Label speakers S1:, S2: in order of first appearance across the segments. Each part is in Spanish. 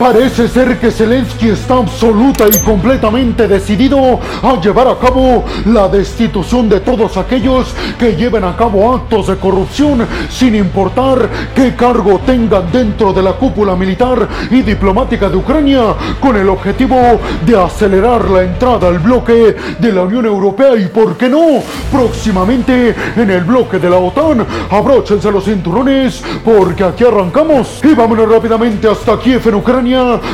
S1: Parece ser que Zelensky está absoluta y completamente decidido a llevar a cabo la destitución de todos aquellos que lleven a cabo actos de corrupción sin importar qué cargo tengan dentro de la cúpula militar y diplomática de Ucrania con el objetivo de acelerar la entrada al bloque de la Unión Europea y, por qué no, próximamente en el bloque de la OTAN. Abróchense los cinturones porque aquí arrancamos. Y vámonos rápidamente hasta Kiev en Ucrania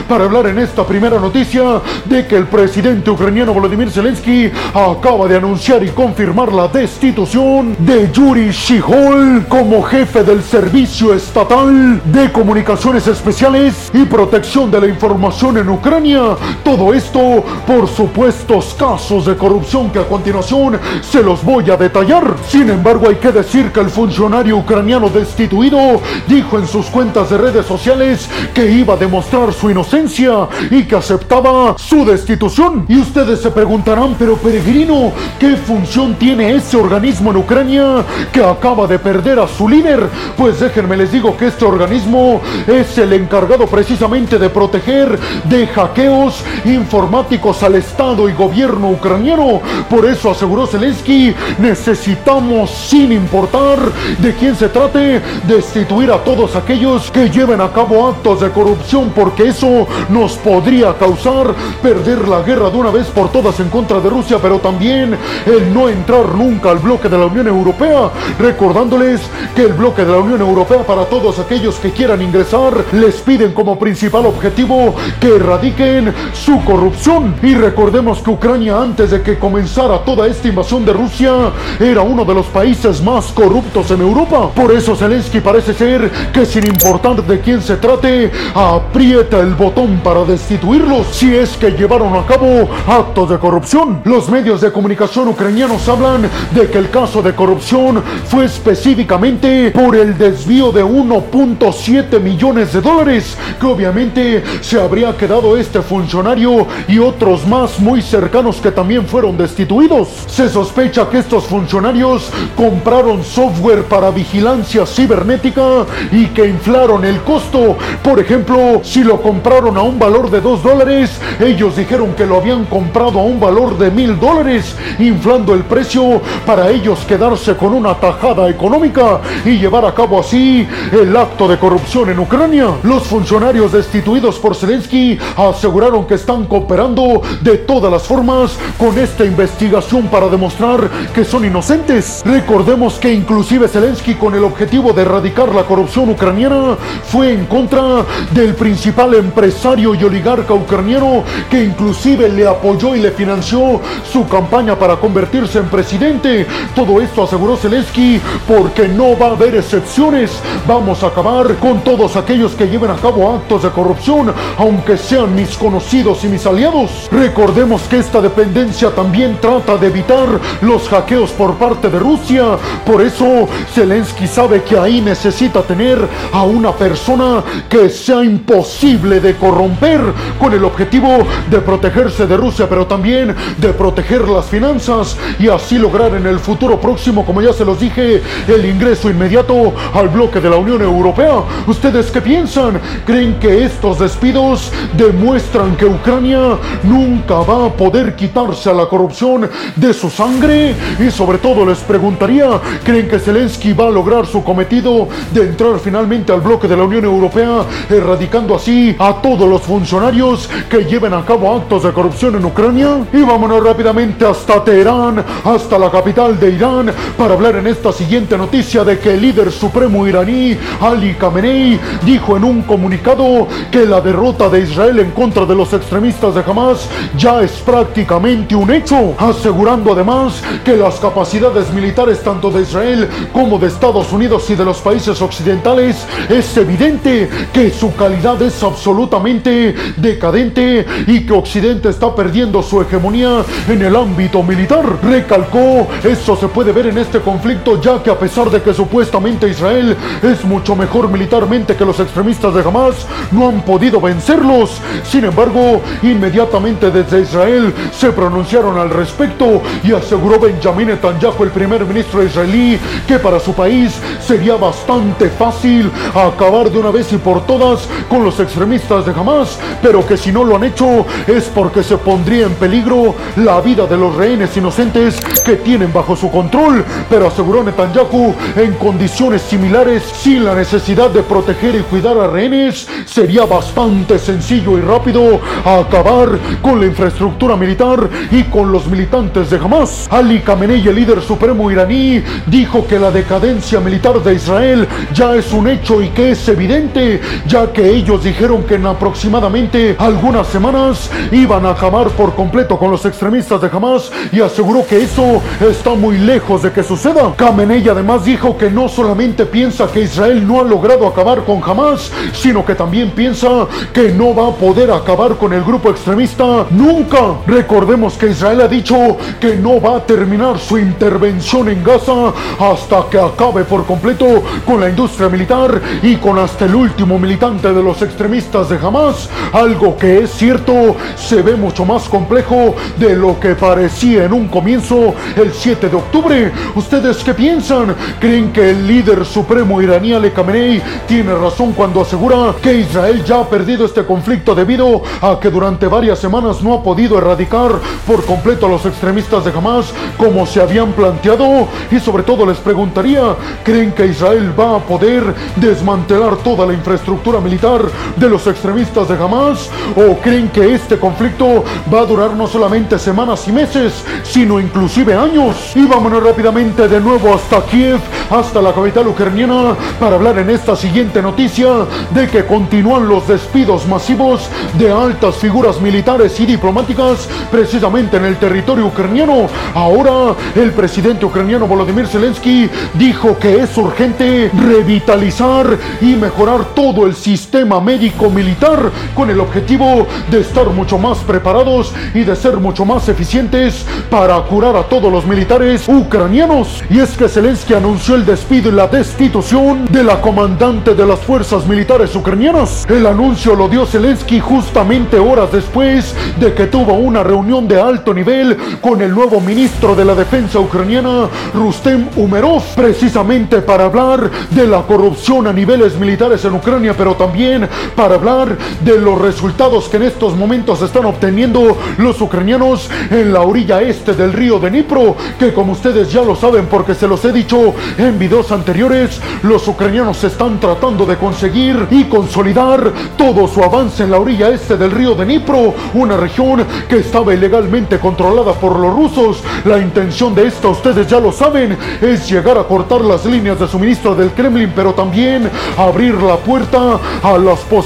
S1: para hablar en esta primera noticia de que el presidente ucraniano Volodymyr Zelensky acaba de anunciar y confirmar la destitución de Yuri Shihol como jefe del Servicio Estatal de Comunicaciones Especiales y Protección de la Información en Ucrania. Todo esto por supuestos casos de corrupción que a continuación se los voy a detallar. Sin embargo, hay que decir que el funcionario ucraniano destituido dijo en sus cuentas de redes sociales que iba a demostrar su inocencia y que aceptaba su destitución. Y ustedes se preguntarán, pero peregrino, ¿qué función tiene ese organismo en Ucrania que acaba de perder a su líder? Pues déjenme les digo que este organismo es el encargado precisamente de proteger de hackeos informáticos al Estado y gobierno ucraniano. Por eso aseguró Zelensky, necesitamos, sin importar de quién se trate, destituir a todos aquellos que lleven a cabo actos de corrupción, porque eso nos podría causar perder la guerra de una vez por todas en contra de Rusia, pero también el no entrar nunca al bloque de la Unión Europea, recordándoles que el bloque de la Unión Europea para todos aquellos que quieran ingresar les piden como principal objetivo que erradiquen su corrupción. Y recordemos que Ucrania antes de que comenzara toda esta invasión de Rusia era uno de los países más corruptos en Europa. Por eso Zelensky parece ser que sin importar de quién se trate, aprieta el botón para destituirlos si es que llevaron a cabo actos de corrupción. Los medios de comunicación ucranianos hablan de que el caso de corrupción fue específicamente por el desvío de 1.7 millones de dólares, que obviamente se habría quedado este funcionario y otros más muy cercanos que también fueron destituidos. Se sospecha que estos funcionarios compraron software para vigilancia cibernética y que inflaron el costo. Por ejemplo, si lo compraron a un valor de 2 dólares, ellos dijeron que lo habían comprado a un valor de mil dólares, inflando el precio para ellos quedarse con una tajada económica y llevar a cabo así el acto de corrupción en Ucrania. Los funcionarios destituidos por Zelensky aseguraron que están cooperando de todas las formas con esta investigación para demostrar que son inocentes. Recordemos que inclusive Zelensky con el objetivo de erradicar la corrupción ucraniana fue en contra del principal empresario y oligarca ucraniano que inclusive le apoyó y le financió su campaña para convertirse en presidente. Todo esto aseguró Zelensky porque no va a haber excepciones. Vamos a acabar con todos aquellos que lleven a cabo actos de corrupción, aunque sean mis conocidos y mis aliados. Recordemos que esta dependencia también trata de evitar los hackeos por parte de Rusia. Por eso Zelensky sabe que ahí necesita tener a una persona que sea imposible de corromper con el objetivo de protegerse de Rusia, pero también de proteger las finanzas y así lograr en el futuro próximo, como ya se los dije, el ingreso inmediato al bloque de la Unión Europea. ¿Ustedes qué piensan? ¿Creen que estos despidos demuestran que Ucrania nunca va a poder quitarse a la corrupción de su sangre? Y sobre todo les preguntaría, ¿creen que Zelensky va a lograr su cometido de entrar finalmente al bloque de la Unión Europea, erradicando así a todos los funcionarios que lleven a cabo actos de corrupción en Ucrania? Y vámonos rápidamente hasta Teherán, hasta la capital de Irán, para hablar en esta siguiente noticia de que el líder supremo iraní, Ali Khamenei, dijo en un comunicado que la derrota de Israel en contra de los extremistas de Hamas ya es prácticamente un hecho, asegurando además que las capacidades militares tanto de Israel como de Estados Unidos y de los países occidentales es evidente que su calidad es absolutamente decadente y que Occidente está perdiendo su hegemonía en el ámbito militar. Recalcó, eso se puede ver en este conflicto ya que a pesar de que supuestamente Israel es mucho mejor militarmente que los extremistas de Hamas, no han podido vencerlos. Sin embargo, inmediatamente desde Israel se pronunciaron al respecto y aseguró Benjamin Netanyahu, el primer ministro israelí, que para su país sería bastante fácil acabar de una vez y por todas con los extremistas extremistas de Hamas, pero que si no lo han hecho es porque se pondría en peligro la vida de los rehenes inocentes que tienen bajo su control. Pero aseguró Netanyahu, en condiciones similares, sin la necesidad de proteger y cuidar a rehenes, sería bastante sencillo y rápido acabar con la infraestructura militar y con los militantes de Hamas. Ali Khamenei, el líder supremo iraní, dijo que la decadencia militar de Israel ya es un hecho y que es evidente, ya que ellos dijeron que en aproximadamente algunas semanas iban a acabar por completo con los extremistas de Hamas y aseguró que eso está muy lejos de que suceda. Khamenei además dijo que no solamente piensa que Israel no ha logrado acabar con Hamas, sino que también piensa que no va a poder acabar con el grupo extremista nunca. Recordemos que Israel ha dicho que no va a terminar su intervención en Gaza hasta que acabe por completo con la industria militar y con hasta el último militante de los extremistas de Hamas. Algo que es cierto, se ve mucho más complejo de lo que parecía en un comienzo el 7 de octubre. ¿Ustedes qué piensan? ¿Creen que el líder supremo iraní Ali Khamenei tiene razón cuando asegura que Israel ya ha perdido este conflicto debido a que durante varias semanas no ha podido erradicar por completo a los extremistas de Hamas como se habían planteado? Y sobre todo les preguntaría, ¿creen que Israel va a poder desmantelar toda la infraestructura militar de los extremistas de Hamas? ¿O creen que este conflicto va a durar no solamente semanas y meses, sino inclusive años? Y vámonos rápidamente de nuevo hasta Kiev, hasta la capital ucraniana, para hablar en esta siguiente noticia de que continúan los despidos masivos de altas figuras militares y diplomáticas precisamente en el territorio ucraniano. Ahora el presidente ucraniano Volodymyr Zelensky dijo que es urgente revitalizar y mejorar todo el sistema médico militar con el objetivo de estar mucho más preparados y de ser mucho más eficientes para curar a todos los militares ucranianos. Y es que Zelensky anunció el despido y la destitución de la comandante de las fuerzas militares ucranianas. El anuncio lo dio Zelensky justamente horas después de que tuvo una reunión de alto nivel con el nuevo ministro de la defensa ucraniana, Rustem Umerov, precisamente para hablar de la corrupción a niveles militares en Ucrania, pero también para hablar de los resultados que en estos momentos están obteniendo los ucranianos en la orilla este del río de Dnipro, que como ustedes ya lo saben porque se los he dicho en videos anteriores, los ucranianos están tratando de conseguir y consolidar todo su avance en la orilla este del río de Dnipro, una región que estaba ilegalmente controlada por los rusos. La intención de esta, ustedes ya lo saben, es llegar a cortar las líneas de suministro del Kremlin, pero también abrir la puerta a las posibilidades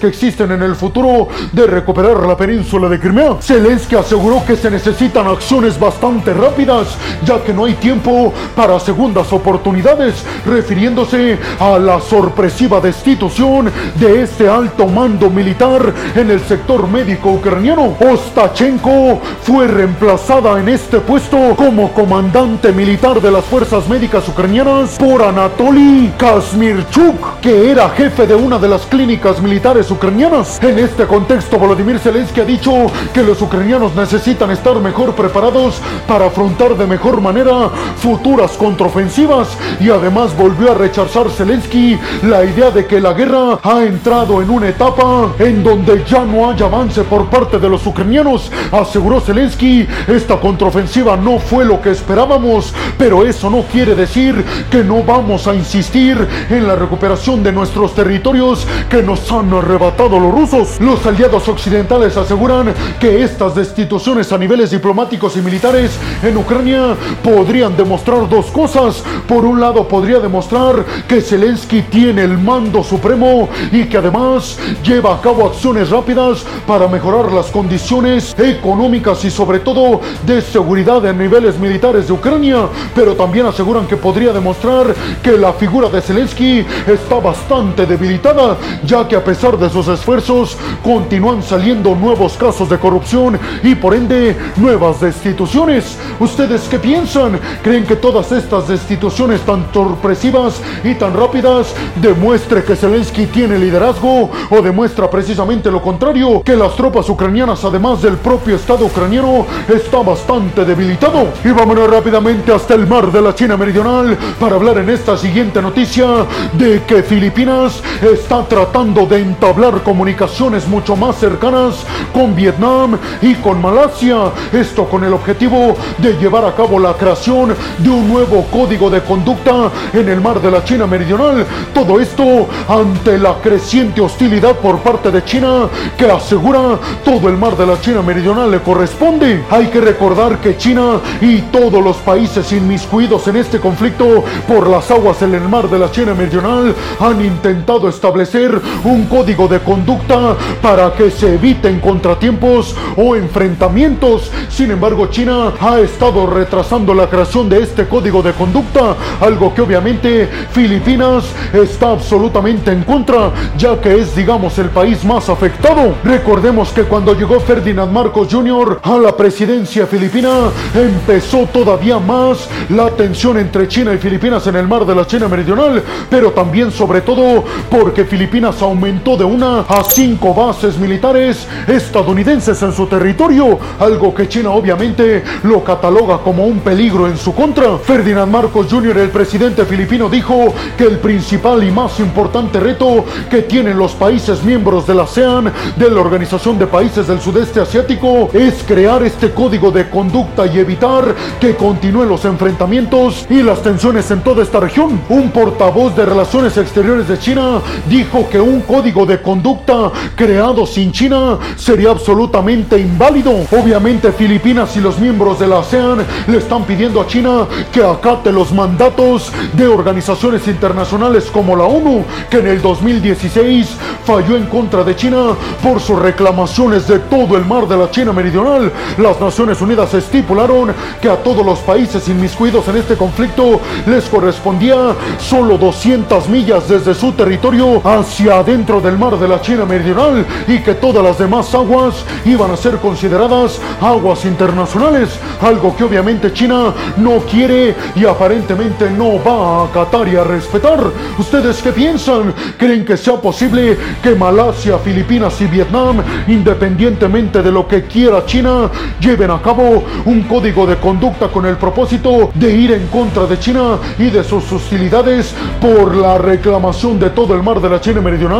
S1: que existen en el futuro de recuperar la península de Crimea. Zelensky aseguró que se necesitan acciones bastante rápidas, ya que no hay tiempo para segundas oportunidades, refiriéndose a la sorpresiva destitución de este alto mando militar en el sector médico ucraniano. Ostachenko fue reemplazada en este puesto como comandante militar de las fuerzas médicas ucranianas por Anatoly Kazmirchuk, que era jefe de una de las clínicas militares ucranianas. En este contexto, Volodymyr Zelensky ha dicho que los ucranianos necesitan estar mejor preparados para afrontar de mejor manera futuras contraofensivas y además volvió a rechazar Zelensky la idea de que la guerra ha entrado en una etapa en donde ya no hay avance por parte de los ucranianos. Aseguró Zelensky, esta contraofensiva no fue lo que esperábamos, pero eso no quiere decir que no vamos a insistir en la recuperación de nuestros territorios que nos han arrebatado los rusos. Los aliados occidentales aseguran que estas destituciones a niveles diplomáticos y militares en Ucrania podrían demostrar dos cosas. Por un lado, podría demostrar que Zelensky tiene el mando supremo y que además lleva a cabo acciones rápidas para mejorar las condiciones económicas y sobre todo de seguridad en niveles militares de Ucrania, pero también aseguran que podría demostrar que la figura de Zelensky está bastante debilitada, ya que a pesar de sus esfuerzos continúan saliendo nuevos casos de corrupción y por ende nuevas destituciones. ¿Ustedes qué piensan? ¿Creen que todas estas destituciones tan sorpresivas y tan rápidas demuestre que Zelensky tiene liderazgo o demuestra precisamente lo contrario, que las tropas ucranianas además del propio Estado ucraniano está bastante debilitado? Y vámonos rápidamente hasta el mar de la China Meridional para hablar en esta siguiente noticia de que Filipinas está tratando de entablar comunicaciones mucho más cercanas con Vietnam y con Malasia. Esto con el objetivo de llevar a cabo la creación de un nuevo código de conducta en el mar de la China Meridional. Todo esto ante la creciente hostilidad por parte de China que asegura todo el mar de la China Meridional le corresponde. Hay que recordar que China y todos los países inmiscuidos en este conflicto por las aguas en el mar de la China Meridional han intentado establecer un código de conducta para que se eviten contratiempos o enfrentamientos. Sin embargo, China ha estado retrasando la creación de este código de conducta, algo que obviamente Filipinas está absolutamente en contra, ya que es, digamos, el país más afectado. Recordemos que cuando llegó Ferdinand Marcos Jr. a la presidencia filipina, empezó todavía más la tensión entre China y Filipinas en el mar de la China Meridional, pero también sobre todo porque Filipinas aumentó de una a cinco bases militares estadounidenses en su territorio, algo que China obviamente lo cataloga como un peligro en su contra. Ferdinand Marcos Jr., el presidente filipino, dijo que el principal y más importante reto que tienen los países miembros de la ASEAN, de la Organización de Países del Sudeste Asiático, es crear este código de conducta y evitar que continúen los enfrentamientos y las tensiones en toda esta región. Un portavoz de Relaciones Exteriores de China dijo que un código de conducta creado sin China sería absolutamente inválido. Obviamente Filipinas y los miembros de la ASEAN le están pidiendo a China que acate los mandatos de organizaciones internacionales como la ONU, que en el 2016 falló en contra de China por sus reclamaciones de todo el mar de la China Meridional. Las Naciones Unidas estipularon que a todos los países inmiscuidos en este conflicto les correspondía solo 200 millas desde su territorio hacia adentro del mar de la China Meridional y que todas las demás aguas iban a ser consideradas aguas internacionales, algo que obviamente China no quiere y aparentemente no va a acatar y a respetar. ¿Ustedes qué piensan? ¿Creen que sea posible que Malasia, Filipinas y Vietnam, independientemente de lo que quiera China, lleven a cabo un código de conducta con el propósito de ir en contra de China y de sus hostilidades por la reclamación de todo el mar de la China Meridional?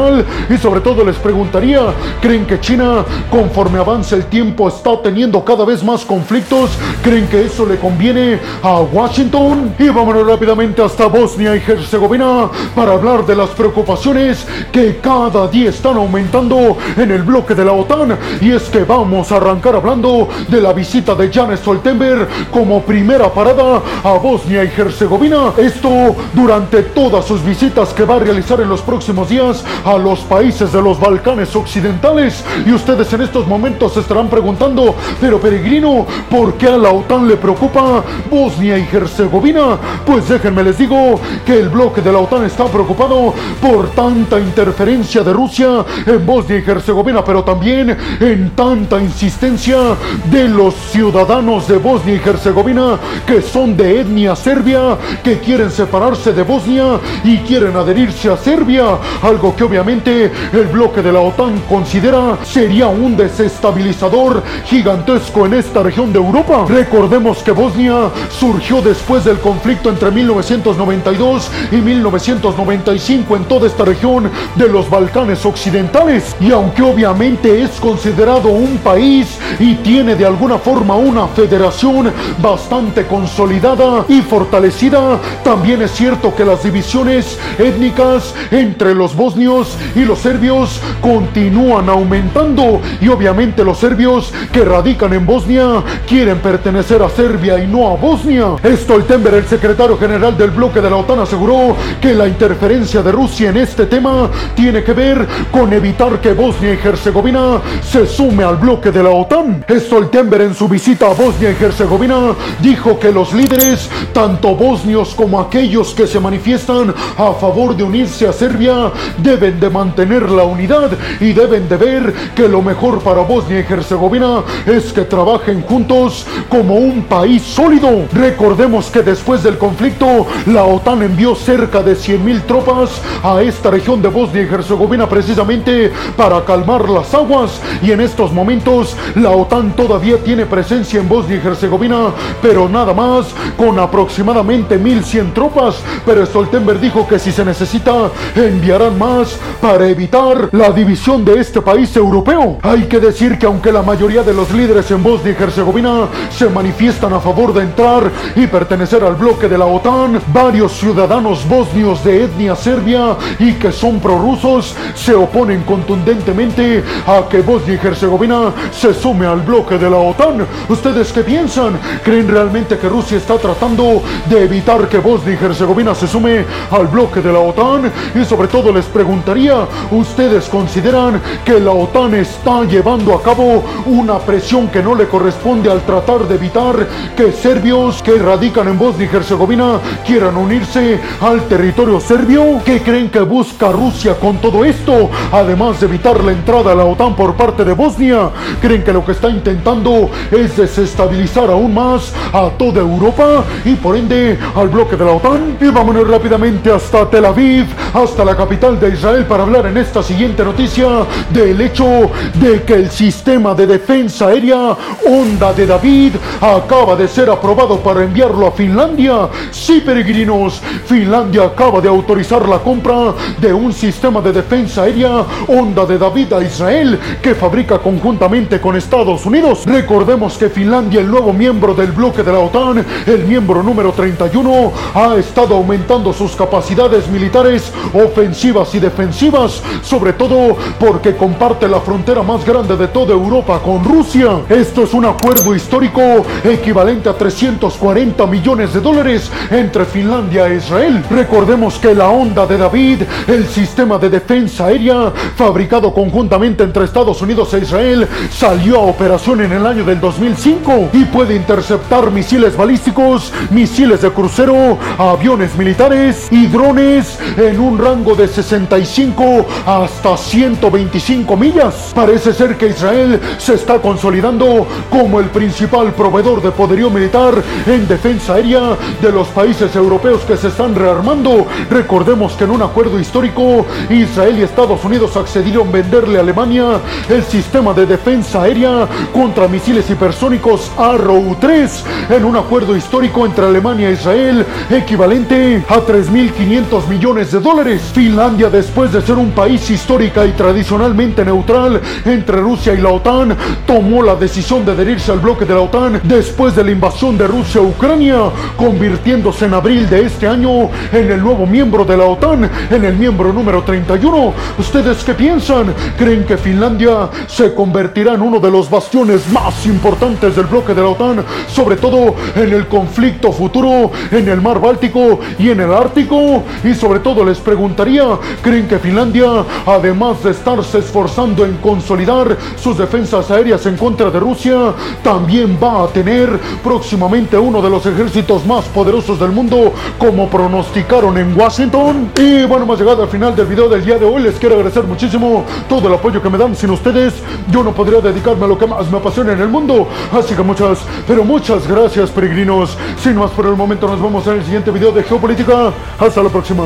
S1: Y sobre todo les preguntaría, ¿creen que China, conforme avance el tiempo, está teniendo cada vez más conflictos? ¿Creen que eso le conviene a Washington? Y vámonos rápidamente hasta Bosnia y Herzegovina para hablar de las preocupaciones que cada día están aumentando en el bloque de la OTAN. Y es que vamos a arrancar hablando de la visita de Jan Stoltenberg como primera parada a Bosnia y Herzegovina. Esto durante todas sus visitas que va a realizar en los próximos días a los países de los Balcanes Occidentales. Y ustedes en estos momentos se estarán preguntando, pero peregrino, ¿por qué a la OTAN le preocupa Bosnia y Herzegovina? Pues déjenme les digo que el bloque de la OTAN está preocupado por tanta interferencia de Rusia en Bosnia y Herzegovina, pero también en tanta insistencia de los ciudadanos de Bosnia y Herzegovina que son de etnia serbia, que quieren separarse de Bosnia y quieren adherirse a Serbia, algo que obviamente el bloque de la OTAN considera sería un desestabilizador gigantesco en esta región de Europa. Recordemos que Bosnia surgió después del conflicto entre 1992 y 1995 en toda esta región de los Balcanes Occidentales. Y aunque obviamente es considerado un país y tiene de alguna forma una federación bastante consolidada y fortalecida, también es cierto que las divisiones étnicas entre los bosnios y los serbios continúan aumentando y obviamente los serbios que radican en Bosnia quieren pertenecer a Serbia y no a Bosnia. Stoltenberg, el secretario general del bloque de la OTAN, aseguró que la interferencia de Rusia en este tema tiene que ver con evitar que Bosnia y Herzegovina se sume al bloque de la OTAN. Stoltenberg en su visita a Bosnia y Herzegovina dijo que los líderes, tanto bosnios como aquellos que se manifiestan a favor de unirse a Serbia, deben de mantener la unidad y deben de ver que lo mejor para Bosnia y Herzegovina es que trabajen juntos como un país sólido. Recordemos que después del conflicto, la OTAN envió cerca de 100.000 tropas a esta región de Bosnia y Herzegovina precisamente para calmar las aguas y en estos momentos la OTAN todavía tiene presencia en Bosnia y Herzegovina, pero nada más con aproximadamente 1.100 tropas. Pero Stoltenberg dijo que si se necesita enviarán más para evitar la división de este país europeo. Hay que decir que aunque la mayoría de los líderes en Bosnia y Herzegovina se manifiestan a favor de entrar y pertenecer al bloque de la OTAN, varios ciudadanos bosnios de etnia serbia y que son prorrusos se oponen contundentemente a que Bosnia y Herzegovina se sume al bloque de la OTAN. ¿Ustedes qué piensan? ¿Creen realmente que Rusia está tratando de evitar que Bosnia y Herzegovina se sume al bloque de la OTAN? Y sobre todo les ¿ustedes consideran que la OTAN está llevando a cabo una presión que no le corresponde al tratar de evitar que serbios que radican en Bosnia y Herzegovina quieran unirse al territorio serbio? ¿Qué creen que busca Rusia con todo esto? Además de evitar la entrada a la OTAN por parte de Bosnia, ¿creen que lo que está intentando es desestabilizar aún más a toda Europa y por ende al bloque de la OTAN? Y vámonos rápidamente hasta Tel Aviv, hasta la capital de Israel para hablar en esta siguiente noticia del hecho de que el sistema de defensa aérea Onda de David acaba de ser aprobado para enviarlo a Finlandia. Sí, peregrinos, Finlandia acaba de autorizar la compra de un sistema de defensa aérea Onda de David a Israel que fabrica conjuntamente con Estados Unidos. Recordemos que Finlandia, el nuevo miembro del bloque de la OTAN, el miembro número 31, ha estado aumentando sus capacidades militares ofensivas y defensivas, sobre todo porque comparte la frontera más grande de toda Europa con Rusia. Esto es un acuerdo histórico equivalente a 340 millones de dólares entre Finlandia e Israel. Recordemos que la onda de David, el sistema de defensa aérea fabricado conjuntamente entre Estados Unidos e Israel, salió a operación en el año del 2005 y puede interceptar misiles balísticos, misiles de crucero, aviones militares y drones en un rango de 65 hasta 125 millas. Parece ser que Israel se está consolidando como el principal proveedor de poderío militar en defensa aérea de los países europeos que se están rearmando. Recordemos que en un acuerdo histórico, Israel y Estados Unidos accedieron a venderle a Alemania el sistema de defensa aérea contra misiles hipersónicos Arrow 3 en un acuerdo histórico entre Alemania e Israel equivalente a 3.500 millones de dólares. Finlandia, después de ser un país histórica y tradicionalmente neutral entre Rusia y la OTAN, tomó la decisión de adherirse al bloque de la OTAN después de la invasión de Rusia a Ucrania, convirtiéndose en abril de este año en el nuevo miembro de la OTAN, en el miembro número 31. ¿Ustedes qué piensan? ¿Creen que Finlandia se convertirá en uno de los bastiones más importantes del bloque de la OTAN, sobre todo en el conflicto futuro en el mar Báltico y en el Ártico? Y sobre todo les preguntaría, ¿creen que Finlandia, además de estarse esforzando en consolidar sus defensas aéreas en contra de Rusia, también va a tener próximamente uno de los ejércitos más poderosos del mundo, como pronosticaron en Washington? Y bueno, hemos llegado al final del video del día de hoy. Les quiero agradecer muchísimo todo el apoyo que me dan. Sin ustedes, yo no podría dedicarme a lo que más me apasiona en el mundo. Así que muchas, pero muchas gracias, peregrinos. Sin más por el momento, nos vemos en el siguiente video de Geopolítica. Hasta la próxima.